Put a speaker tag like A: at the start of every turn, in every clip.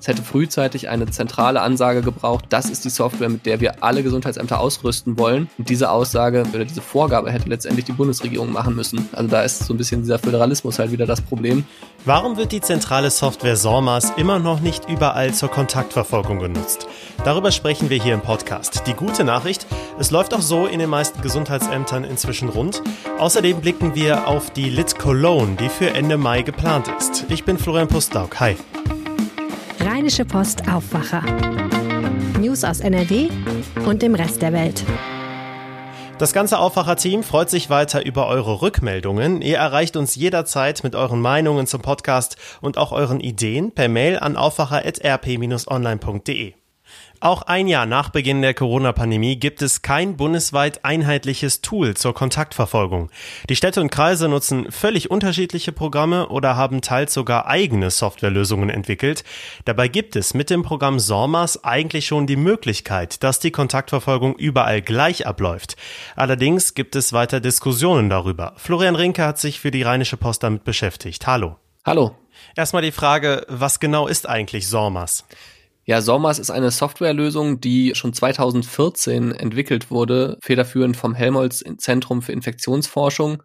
A: Es hätte frühzeitig eine zentrale Ansage gebraucht, das ist die Software, mit der wir alle Gesundheitsämter ausrüsten wollen. Und diese Aussage oder diese Vorgabe hätte letztendlich die Bundesregierung machen müssen. Also da ist so ein bisschen dieser Föderalismus halt wieder das Problem.
B: Warum wird die zentrale Software SORMAS immer noch nicht überall zur Kontaktverfolgung genutzt? Darüber sprechen wir hier im Podcast. Die gute Nachricht, es läuft auch so in den meisten Gesundheitsämtern inzwischen rund. Außerdem blicken wir auf die Lit Cologne, die für Ende Mai geplant ist. Ich bin Florian Pustlauk. Hi.
C: Rheinische Post Aufwacher. News aus NRW und dem Rest der Welt.
B: Das ganze Aufwacher-Team freut sich weiter über eure Rückmeldungen. Ihr erreicht uns jederzeit mit euren Meinungen zum Podcast und auch euren Ideen per Mail an aufwacher.rp-online.de. Auch ein Jahr nach Beginn der Corona-Pandemie gibt es kein bundesweit einheitliches Tool zur Kontaktverfolgung. Die Städte und Kreise nutzen völlig unterschiedliche Programme oder haben teils sogar eigene Softwarelösungen entwickelt. Dabei gibt es mit dem Programm SORMAS eigentlich schon die Möglichkeit, dass die Kontaktverfolgung überall gleich abläuft. Allerdings gibt es weiter Diskussionen darüber. Florian Rinke hat sich für die Rheinische Post damit beschäftigt. Hallo.
A: Hallo.
B: Erstmal die Frage, was genau ist eigentlich SORMAS?
A: Ja, SORMAS ist eine Softwarelösung, die schon 2014 entwickelt wurde, federführend vom Helmholtz Zentrum für Infektionsforschung.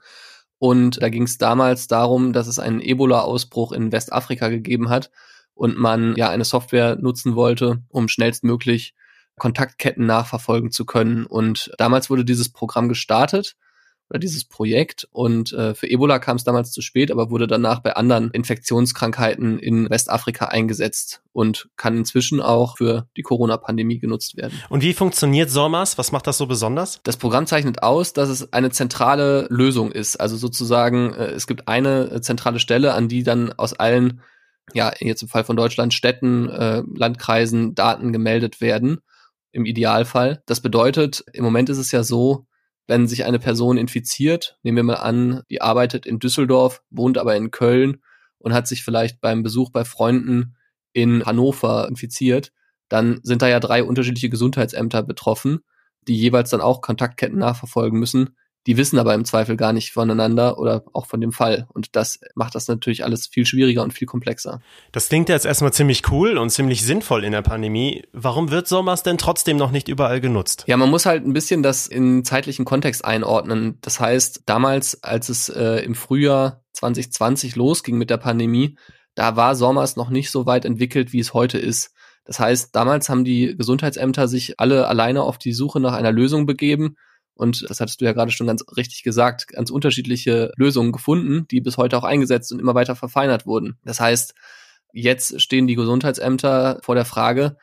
A: Und da ging es damals darum, dass es einen Ebola-Ausbruch in Westafrika gegeben hat und man ja eine Software nutzen wollte, um schnellstmöglich Kontaktketten nachverfolgen zu können. Und damals wurde dieses Programm gestartet oder dieses Projekt. Und äh, für Ebola kam es damals zu spät, aber wurde danach bei anderen Infektionskrankheiten in Westafrika eingesetzt und kann inzwischen auch für die Corona-Pandemie genutzt werden.
B: Und wie funktioniert SORMAS? Was macht das so besonders?
A: Das Programm zeichnet aus, dass es eine zentrale Lösung ist. Also sozusagen, äh, es gibt eine äh, zentrale Stelle, an die dann aus allen ja, jetzt im Fall von Deutschland, Städten, äh, Landkreisen Daten gemeldet werden, im Idealfall. Das bedeutet, im Moment ist es ja so, wenn sich eine Person infiziert, nehmen wir mal an, die arbeitet in Düsseldorf, wohnt aber in Köln und hat sich vielleicht beim Besuch bei Freunden in Hannover infiziert, dann sind da ja drei unterschiedliche Gesundheitsämter betroffen, die jeweils dann auch Kontaktketten nachverfolgen müssen. Die wissen aber im Zweifel gar nicht voneinander oder auch von dem Fall. Und das macht das natürlich alles viel schwieriger und viel komplexer.
B: Das klingt jetzt erstmal ziemlich cool und ziemlich sinnvoll in der Pandemie. Warum wird SOMAS denn trotzdem noch nicht überall genutzt?
A: Ja, man muss halt ein bisschen das in zeitlichen Kontext einordnen. Das heißt, damals, als es äh, im Frühjahr 2020 losging mit der Pandemie, da war SOMAS noch nicht so weit entwickelt, wie es heute ist. Das heißt, damals haben die Gesundheitsämter sich alle alleine auf die Suche nach einer Lösung begeben und das hattest du ja gerade schon ganz richtig gesagt, ganz unterschiedliche Lösungen gefunden, die bis heute auch eingesetzt und immer weiter verfeinert wurden. Das heißt, jetzt stehen die Gesundheitsämter vor der Frage,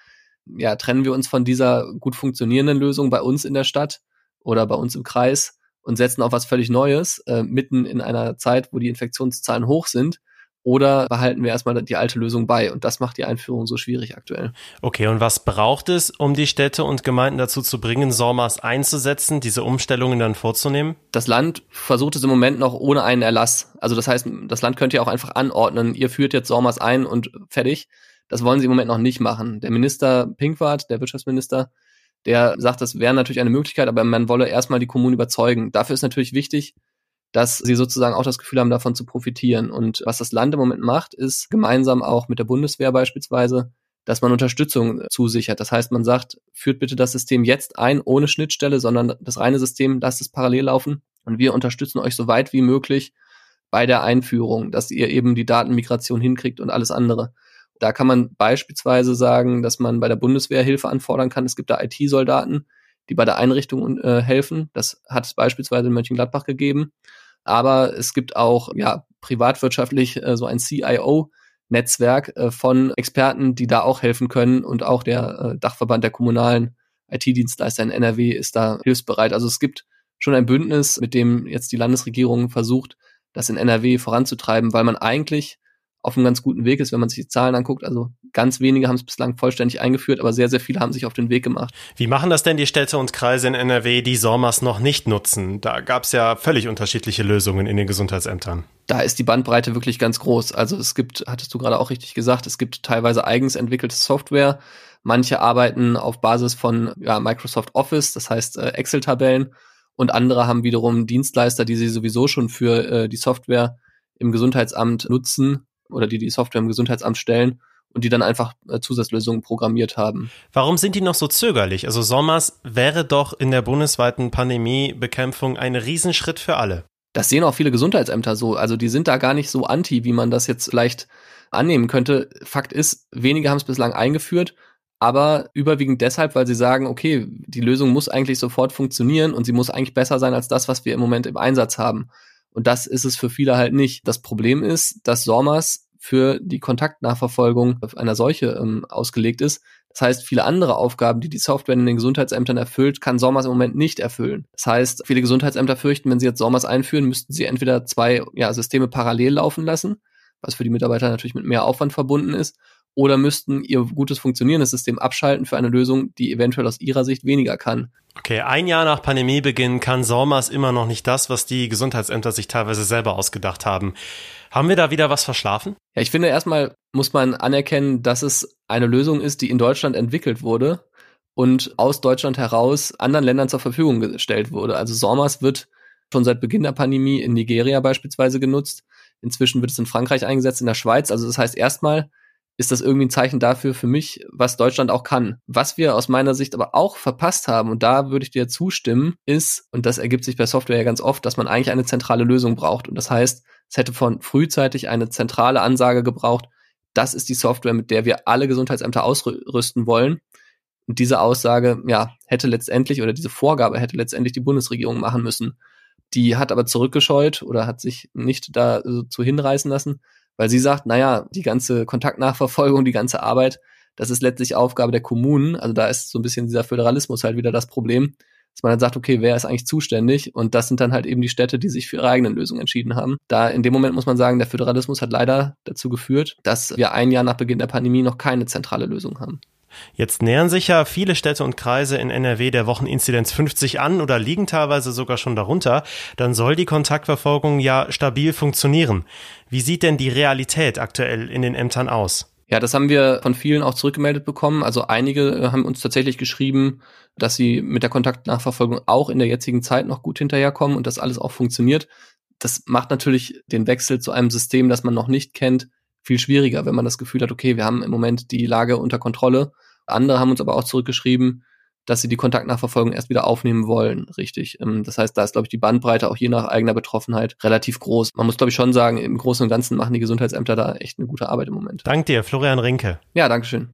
A: ja, trennen wir uns von dieser gut funktionierenden Lösung bei uns in der Stadt oder bei uns im Kreis und setzen auf was völlig Neues, äh, mitten in einer Zeit, wo die Infektionszahlen hoch sind oder behalten wir erstmal die alte Lösung bei? Und das macht die Einführung so schwierig aktuell.
B: Okay, und was braucht es, um die Städte und Gemeinden dazu zu bringen, SORMAS einzusetzen, diese Umstellungen dann vorzunehmen?
A: Das Land versucht es im Moment noch ohne einen Erlass. Also das heißt, das Land könnte ja auch einfach anordnen, ihr führt jetzt SORMAS ein und fertig. Das wollen sie im Moment noch nicht machen. Der Minister Pinkwart, der Wirtschaftsminister, der sagt, das wäre natürlich eine Möglichkeit, aber man wolle erstmal die Kommunen überzeugen. Dafür ist natürlich wichtig, dass sie sozusagen auch das Gefühl haben, davon zu profitieren. Und was das Land im Moment macht, ist gemeinsam auch mit der Bundeswehr beispielsweise, dass man Unterstützung zusichert. Das heißt, man sagt, führt bitte das System jetzt ein, ohne Schnittstelle, sondern das reine System, lasst es parallel laufen. Und wir unterstützen euch so weit wie möglich bei der Einführung, dass ihr eben die Datenmigration hinkriegt und alles andere. Da kann man beispielsweise sagen, dass man bei der Bundeswehr Hilfe anfordern kann. Es gibt da IT-Soldaten, die bei der Einrichtung äh, helfen. Das hat es beispielsweise in Mönchengladbach gegeben. Aber es gibt auch ja privatwirtschaftlich äh, so ein CIO Netzwerk äh, von Experten, die da auch helfen können und auch der äh, Dachverband der kommunalen IT-Dienstleister in NRW ist da hilfsbereit. Also es gibt schon ein Bündnis, mit dem jetzt die Landesregierung versucht, das in NRW voranzutreiben, weil man eigentlich auf einem ganz guten Weg ist, wenn man sich die Zahlen anguckt. Also ganz wenige haben es bislang vollständig eingeführt, aber sehr, sehr viele haben sich auf den Weg gemacht.
B: Wie machen das denn die Städte und Kreise in NRW, die SORMAS noch nicht nutzen? Da gab es ja völlig unterschiedliche Lösungen in den Gesundheitsämtern.
A: Da ist die Bandbreite wirklich ganz groß. Also es gibt, hattest du gerade auch richtig gesagt, es gibt teilweise eigens entwickelte Software. Manche arbeiten auf Basis von ja, Microsoft Office, das heißt äh, Excel-Tabellen. Und andere haben wiederum Dienstleister, die sie sowieso schon für äh, die Software im Gesundheitsamt nutzen oder die die Software im Gesundheitsamt stellen und die dann einfach äh, Zusatzlösungen programmiert haben.
B: Warum sind die noch so zögerlich? Also SORMAS wäre doch in der bundesweiten Pandemiebekämpfung ein Riesenschritt für alle.
A: Das sehen auch viele Gesundheitsämter so. Also die sind da gar nicht so anti, wie man das jetzt vielleicht annehmen könnte. Fakt ist, wenige haben es bislang eingeführt, aber überwiegend deshalb, weil sie sagen, okay, die Lösung muss eigentlich sofort funktionieren und sie muss eigentlich besser sein als das, was wir im Moment im Einsatz haben. Und das ist es für viele halt nicht. Das Problem ist, dass SORMAS für die Kontaktnachverfolgung einer Seuche ähm, ausgelegt ist. Das heißt, viele andere Aufgaben, die die Software in den Gesundheitsämtern erfüllt, kann SORMAS im Moment nicht erfüllen. Das heißt, viele Gesundheitsämter fürchten, wenn sie jetzt SORMAS einführen, müssten sie entweder zwei ja, Systeme parallel laufen lassen, was für die Mitarbeiter natürlich mit mehr Aufwand verbunden ist, oder müssten ihr gutes funktionierendes System abschalten für eine Lösung, die eventuell aus ihrer Sicht weniger kann.
B: Okay, ein Jahr nach Pandemiebeginn kann SORMAS immer noch nicht das, was die Gesundheitsämter sich teilweise selber ausgedacht haben. Haben wir da wieder was verschlafen?
A: Ja, ich finde erstmal muss man anerkennen, dass es eine Lösung ist, die in Deutschland entwickelt wurde und aus Deutschland heraus anderen Ländern zur Verfügung gestellt wurde. Also SORMAS wird schon seit Beginn der Pandemie in Nigeria beispielsweise genutzt. Inzwischen wird es in Frankreich eingesetzt, in der Schweiz. Also das heißt erstmal ist das irgendwie ein Zeichen dafür für mich, was Deutschland auch kann. Was wir aus meiner Sicht aber auch verpasst haben, und da würde ich dir zustimmen, ist, und das ergibt sich bei Software ja ganz oft, dass man eigentlich eine zentrale Lösung braucht. Und das heißt, es hätte von frühzeitig eine zentrale Ansage gebraucht, das ist die Software, mit der wir alle Gesundheitsämter ausrüsten wollen. Und diese Aussage, ja, hätte letztendlich oder diese Vorgabe hätte letztendlich die Bundesregierung machen müssen. Die hat aber zurückgescheut oder hat sich nicht dazu hinreißen lassen, weil sie sagt, naja, die ganze Kontaktnachverfolgung, die ganze Arbeit, das ist letztlich Aufgabe der Kommunen. Also da ist so ein bisschen dieser Föderalismus halt wieder das Problem, dass man dann sagt, okay, wer ist eigentlich zuständig? Und das sind dann halt eben die Städte, die sich für ihre eigenen Lösungen entschieden haben. Da in dem Moment muss man sagen, der Föderalismus hat leider dazu geführt, dass wir ein Jahr nach Beginn der Pandemie noch keine zentrale Lösung haben.
B: Jetzt nähern sich ja viele Städte und Kreise in NRW der Wocheninzidenz 50 an oder liegen teilweise sogar schon darunter. Dann soll die Kontaktverfolgung ja stabil funktionieren. Wie sieht denn die Realität aktuell in den Ämtern aus?
A: Ja, das haben wir von vielen auch zurückgemeldet bekommen. Also einige äh, haben uns tatsächlich geschrieben, dass sie mit der Kontaktnachverfolgung auch in der jetzigen Zeit noch gut hinterherkommen und das alles auch funktioniert. Das macht natürlich den Wechsel zu einem System, das man noch nicht kennt, viel schwieriger, wenn man das Gefühl hat, okay, wir haben im Moment die Lage unter Kontrolle. Andere haben uns aber auch zurückgeschrieben, dass sie die Kontaktnachverfolgung erst wieder aufnehmen wollen, richtig. Ähm, das heißt, da ist, glaube ich, die Bandbreite auch je nach eigener Betroffenheit relativ groß. Man muss, glaube ich, schon sagen, im Großen und Ganzen machen die Gesundheitsämter da echt eine gute Arbeit im Moment.
B: Dank dir, Florian Rinke.
A: Ja, Dankeschön.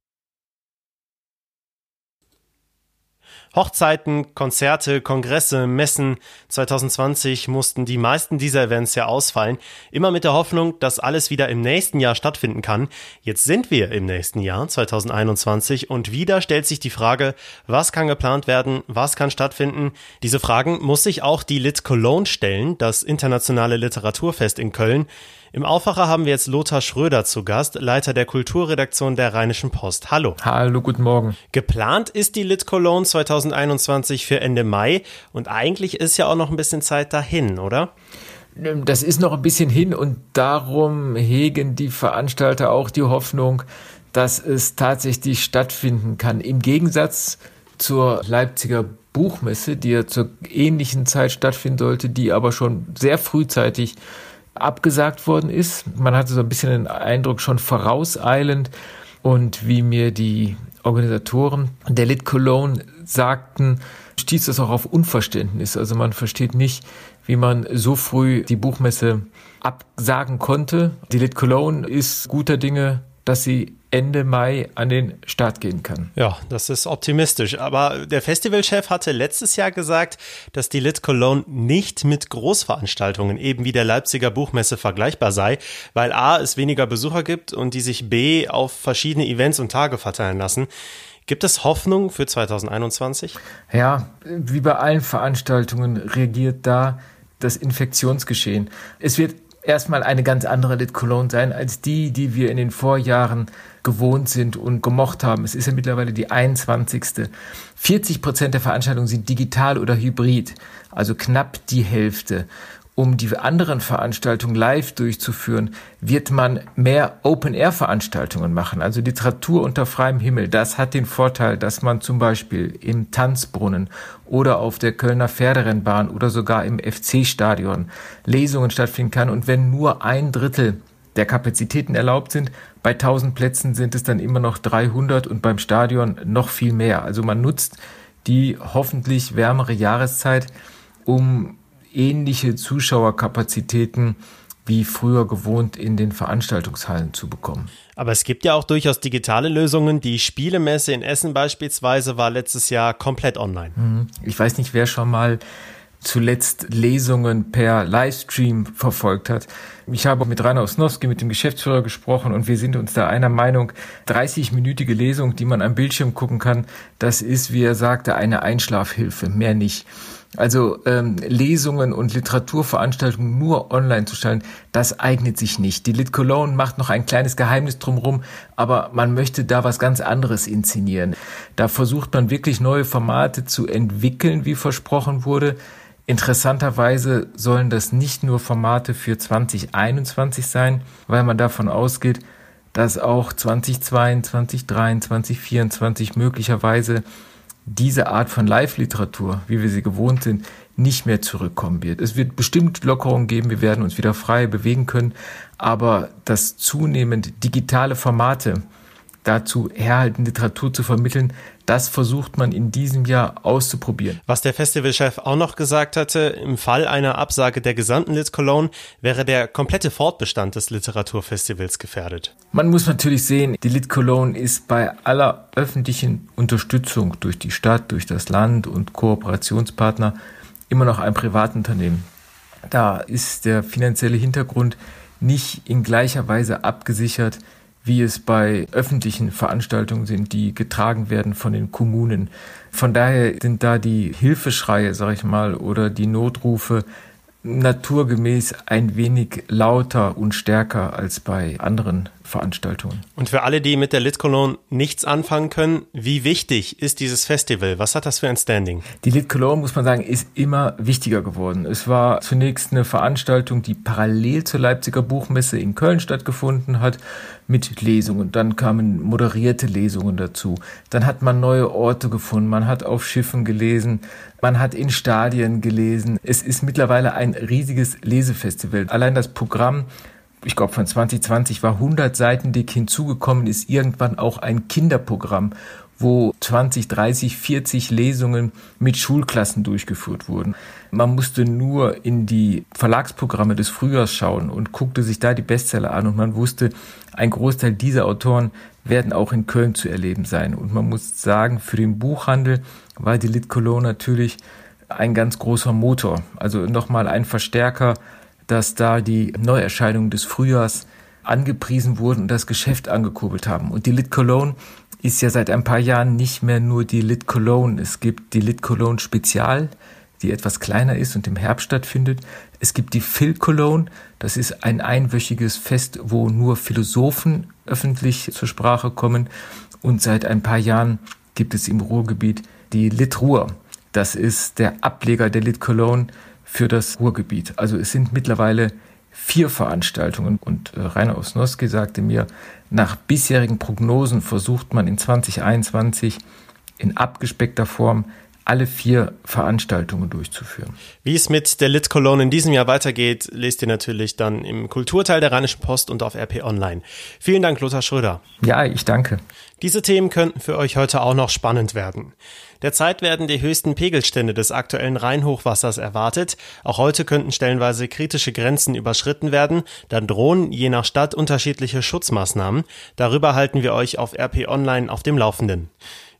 B: Hochzeiten, Konzerte, Kongresse, Messen 2020 mussten die meisten dieser Events ja ausfallen, immer mit der Hoffnung, dass alles wieder im nächsten Jahr stattfinden kann. Jetzt sind wir im nächsten Jahr 2021 und wieder stellt sich die Frage, was kann geplant werden, was kann stattfinden? Diese Fragen muss sich auch die Lit Cologne stellen, das internationale Literaturfest in Köln. Im Aufwacher haben wir jetzt Lothar Schröder zu Gast, Leiter der Kulturredaktion der Rheinischen Post. Hallo.
D: Hallo, guten Morgen.
B: Geplant ist die Lit Cologne 2021 für Ende Mai und eigentlich ist ja auch noch ein bisschen Zeit dahin, oder?
D: Das ist noch ein bisschen hin und darum hegen die Veranstalter auch die Hoffnung, dass es tatsächlich stattfinden kann. Im Gegensatz zur Leipziger Buchmesse, die ja zur ähnlichen Zeit stattfinden sollte, die aber schon sehr frühzeitig abgesagt worden ist. Man hatte so ein bisschen den Eindruck schon vorauseilend und wie mir die Organisatoren der Lit Cologne sagten, stieß das auch auf Unverständnis. Also man versteht nicht, wie man so früh die Buchmesse absagen konnte. Die Lit Cologne ist guter Dinge, dass sie Ende Mai an den Start gehen kann.
B: Ja, das ist optimistisch. Aber der Festivalchef hatte letztes Jahr gesagt, dass die Lit Cologne nicht mit Großveranstaltungen eben wie der Leipziger Buchmesse vergleichbar sei, weil A, es weniger Besucher gibt und die sich B, auf verschiedene Events und Tage verteilen lassen. Gibt es Hoffnung für 2021?
D: Ja, wie bei allen Veranstaltungen reagiert da das Infektionsgeschehen. Es wird erstmal eine ganz andere Lit Cologne sein als die, die wir in den Vorjahren gewohnt sind und gemocht haben. Es ist ja mittlerweile die 21. 40 Prozent der Veranstaltungen sind digital oder hybrid, also knapp die Hälfte. Um die anderen Veranstaltungen live durchzuführen, wird man mehr Open-Air-Veranstaltungen machen, also Literatur unter freiem Himmel. Das hat den Vorteil, dass man zum Beispiel im Tanzbrunnen oder auf der Kölner Pferderennbahn oder sogar im FC-Stadion Lesungen stattfinden kann. Und wenn nur ein Drittel der Kapazitäten erlaubt sind, Bei 1000 Plätzen sind es dann immer noch 300 und beim Stadion noch viel mehr. Also man nutzt die hoffentlich wärmere Jahreszeit, um ähnliche Zuschauerkapazitäten wie früher gewohnt in den Veranstaltungshallen zu bekommen.
B: Aber es gibt ja auch durchaus digitale Lösungen. Die Spielemesse in Essen beispielsweise war letztes Jahr komplett online. Mhm.
D: Ich weiß nicht, wer schon mal zuletzt Lesungen per Livestream verfolgt hat. Ich habe mit Rainer Osnowski, mit dem Geschäftsführer gesprochen und wir sind uns da einer Meinung, 30-minütige Lesung, die man am Bildschirm gucken kann, das ist, wie er sagte, eine Einschlafhilfe, mehr nicht. Also ähm, Lesungen und Literaturveranstaltungen nur online zu stellen, das eignet sich nicht. Die Lit Cologne macht noch ein kleines Geheimnis drumherum, aber man möchte da was ganz anderes inszenieren. Da versucht man wirklich neue Formate zu entwickeln, wie versprochen wurde. Interessanterweise sollen das nicht nur Formate für 2021 sein, weil man davon ausgeht, dass auch 2022, 2023, 2024 möglicherweise diese Art von Live-Literatur, wie wir sie gewohnt sind, nicht mehr zurückkommen wird. Es wird bestimmt Lockerungen geben, wir werden uns wieder frei bewegen können, aber dass zunehmend digitale Formate dazu herhalten, Literatur zu vermitteln, das versucht man in diesem Jahr auszuprobieren.
B: Was der Festivalchef auch noch gesagt hatte, im Fall einer Absage der gesamten Lit Cologne wäre der komplette Fortbestand des Literaturfestivals gefährdet.
D: Man muss natürlich sehen, die Lit Cologne ist bei aller öffentlichen Unterstützung durch die Stadt, durch das Land und Kooperationspartner immer noch ein Privatunternehmen. Da ist der finanzielle Hintergrund nicht in gleicher Weise abgesichert wie es bei öffentlichen Veranstaltungen sind, die getragen werden von den Kommunen. Von daher sind da die Hilfeschreie, sag ich mal, oder die Notrufe naturgemäß ein wenig lauter und stärker als bei anderen Veranstaltungen.
B: Und für alle, die mit der Lit Cologne nichts anfangen können, wie wichtig ist dieses Festival? Was hat das für ein Standing?
D: Die Lit Cologne, muss man sagen, ist immer wichtiger geworden. Es war zunächst eine Veranstaltung, die parallel zur Leipziger Buchmesse in Köln stattgefunden hat, mit Lesungen. Dann kamen moderierte Lesungen dazu. Dann hat man neue Orte gefunden. Man hat auf Schiffen gelesen. Man hat in Stadien gelesen. Es ist mittlerweile ein riesiges Lesefestival. Allein das Programm ich glaube von 2020 war 100 Seiten dick hinzugekommen, ist irgendwann auch ein Kinderprogramm, wo 20, 30, 40 Lesungen mit Schulklassen durchgeführt wurden. Man musste nur in die Verlagsprogramme des Frühjahrs schauen und guckte sich da die Bestseller an und man wusste, ein Großteil dieser Autoren werden auch in Köln zu erleben sein. Und man muss sagen, für den Buchhandel war die Lit Cologne natürlich ein ganz großer Motor. Also nochmal ein Verstärker dass da die Neuerscheinungen des Frühjahrs angepriesen wurden und das Geschäft angekurbelt haben. Und die Lit Cologne ist ja seit ein paar Jahren nicht mehr nur die Lit Cologne. Es gibt die Lit Cologne Spezial, die etwas kleiner ist und im Herbst stattfindet. Es gibt die Phil Cologne, das ist ein einwöchiges Fest, wo nur Philosophen öffentlich zur Sprache kommen. Und seit ein paar Jahren gibt es im Ruhrgebiet die Lit Ruhr. Das ist der Ableger der Lit Cologne, für das Ruhrgebiet. Also es sind mittlerweile vier Veranstaltungen und äh, Rainer Osnowski sagte mir, nach bisherigen Prognosen versucht man in 2021 in abgespeckter Form alle vier Veranstaltungen durchzuführen.
B: Wie es mit der Lit Cologne in diesem Jahr weitergeht, lest ihr natürlich dann im Kulturteil der Rheinischen Post und auf RP Online. Vielen Dank, Lothar Schröder.
D: Ja, ich danke.
B: Diese Themen könnten für euch heute auch noch spannend werden. Derzeit werden die höchsten Pegelstände des aktuellen Rheinhochwassers erwartet. Auch heute könnten stellenweise kritische Grenzen überschritten werden. Dann drohen je nach Stadt unterschiedliche Schutzmaßnahmen. Darüber halten wir euch auf RP Online auf dem Laufenden.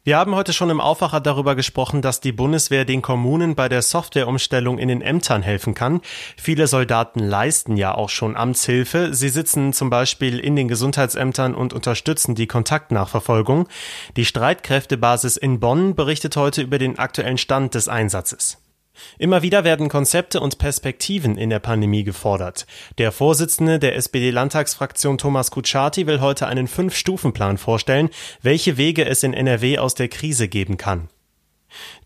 B: Wir haben heute schon im Aufwacher darüber gesprochen, dass die Bundeswehr den Kommunen bei der Softwareumstellung in den Ämtern helfen kann. Viele Soldaten leisten ja auch schon Amtshilfe. Sie sitzen zum Beispiel in den Gesundheitsämtern und unterstützen die Kontaktnachverfolgung. Die Streitkräftebasis in Bonn berichtet heute über den aktuellen Stand des Einsatzes. Immer wieder werden Konzepte und Perspektiven in der Pandemie gefordert. Der Vorsitzende der SPD-Landtagsfraktion Thomas Kutschaty will heute einen Fünf-Stufen-Plan vorstellen, welche Wege es in NRW aus der Krise geben kann.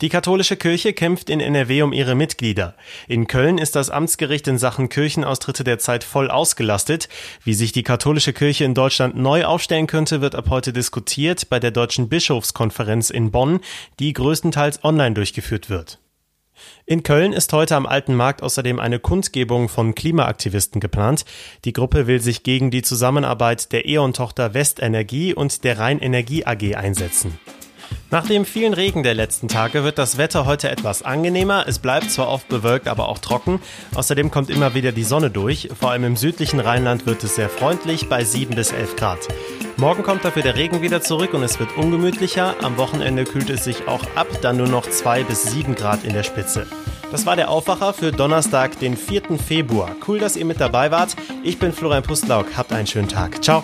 B: Die katholische Kirche kämpft in NRW um ihre Mitglieder. In Köln ist das Amtsgericht in Sachen Kirchenaustritte derzeit voll ausgelastet. Wie sich die katholische Kirche in Deutschland neu aufstellen könnte, wird ab heute diskutiert bei der Deutschen Bischofskonferenz in Bonn, die größtenteils online durchgeführt wird. In Köln ist heute am Alten Markt außerdem eine Kundgebung von Klimaaktivisten geplant. Die Gruppe will sich gegen die Zusammenarbeit der E.ON-Tochter Westenergie und der Rheinenergie AG einsetzen. Nach dem vielen Regen der letzten Tage wird das Wetter heute etwas angenehmer. Es bleibt zwar oft bewölkt, aber auch trocken. Außerdem kommt immer wieder die Sonne durch. Vor allem im südlichen Rheinland wird es sehr freundlich bei 7 bis 11 Grad. Morgen kommt dafür der Regen wieder zurück und es wird ungemütlicher. Am Wochenende kühlt es sich auch ab, dann nur noch 2 bis 7 Grad in der Spitze. Das war der Aufwacher für Donnerstag, den 4. Februar. Cool, dass ihr mit dabei wart. Ich bin Florian Pustlauk. Habt einen schönen Tag. Ciao.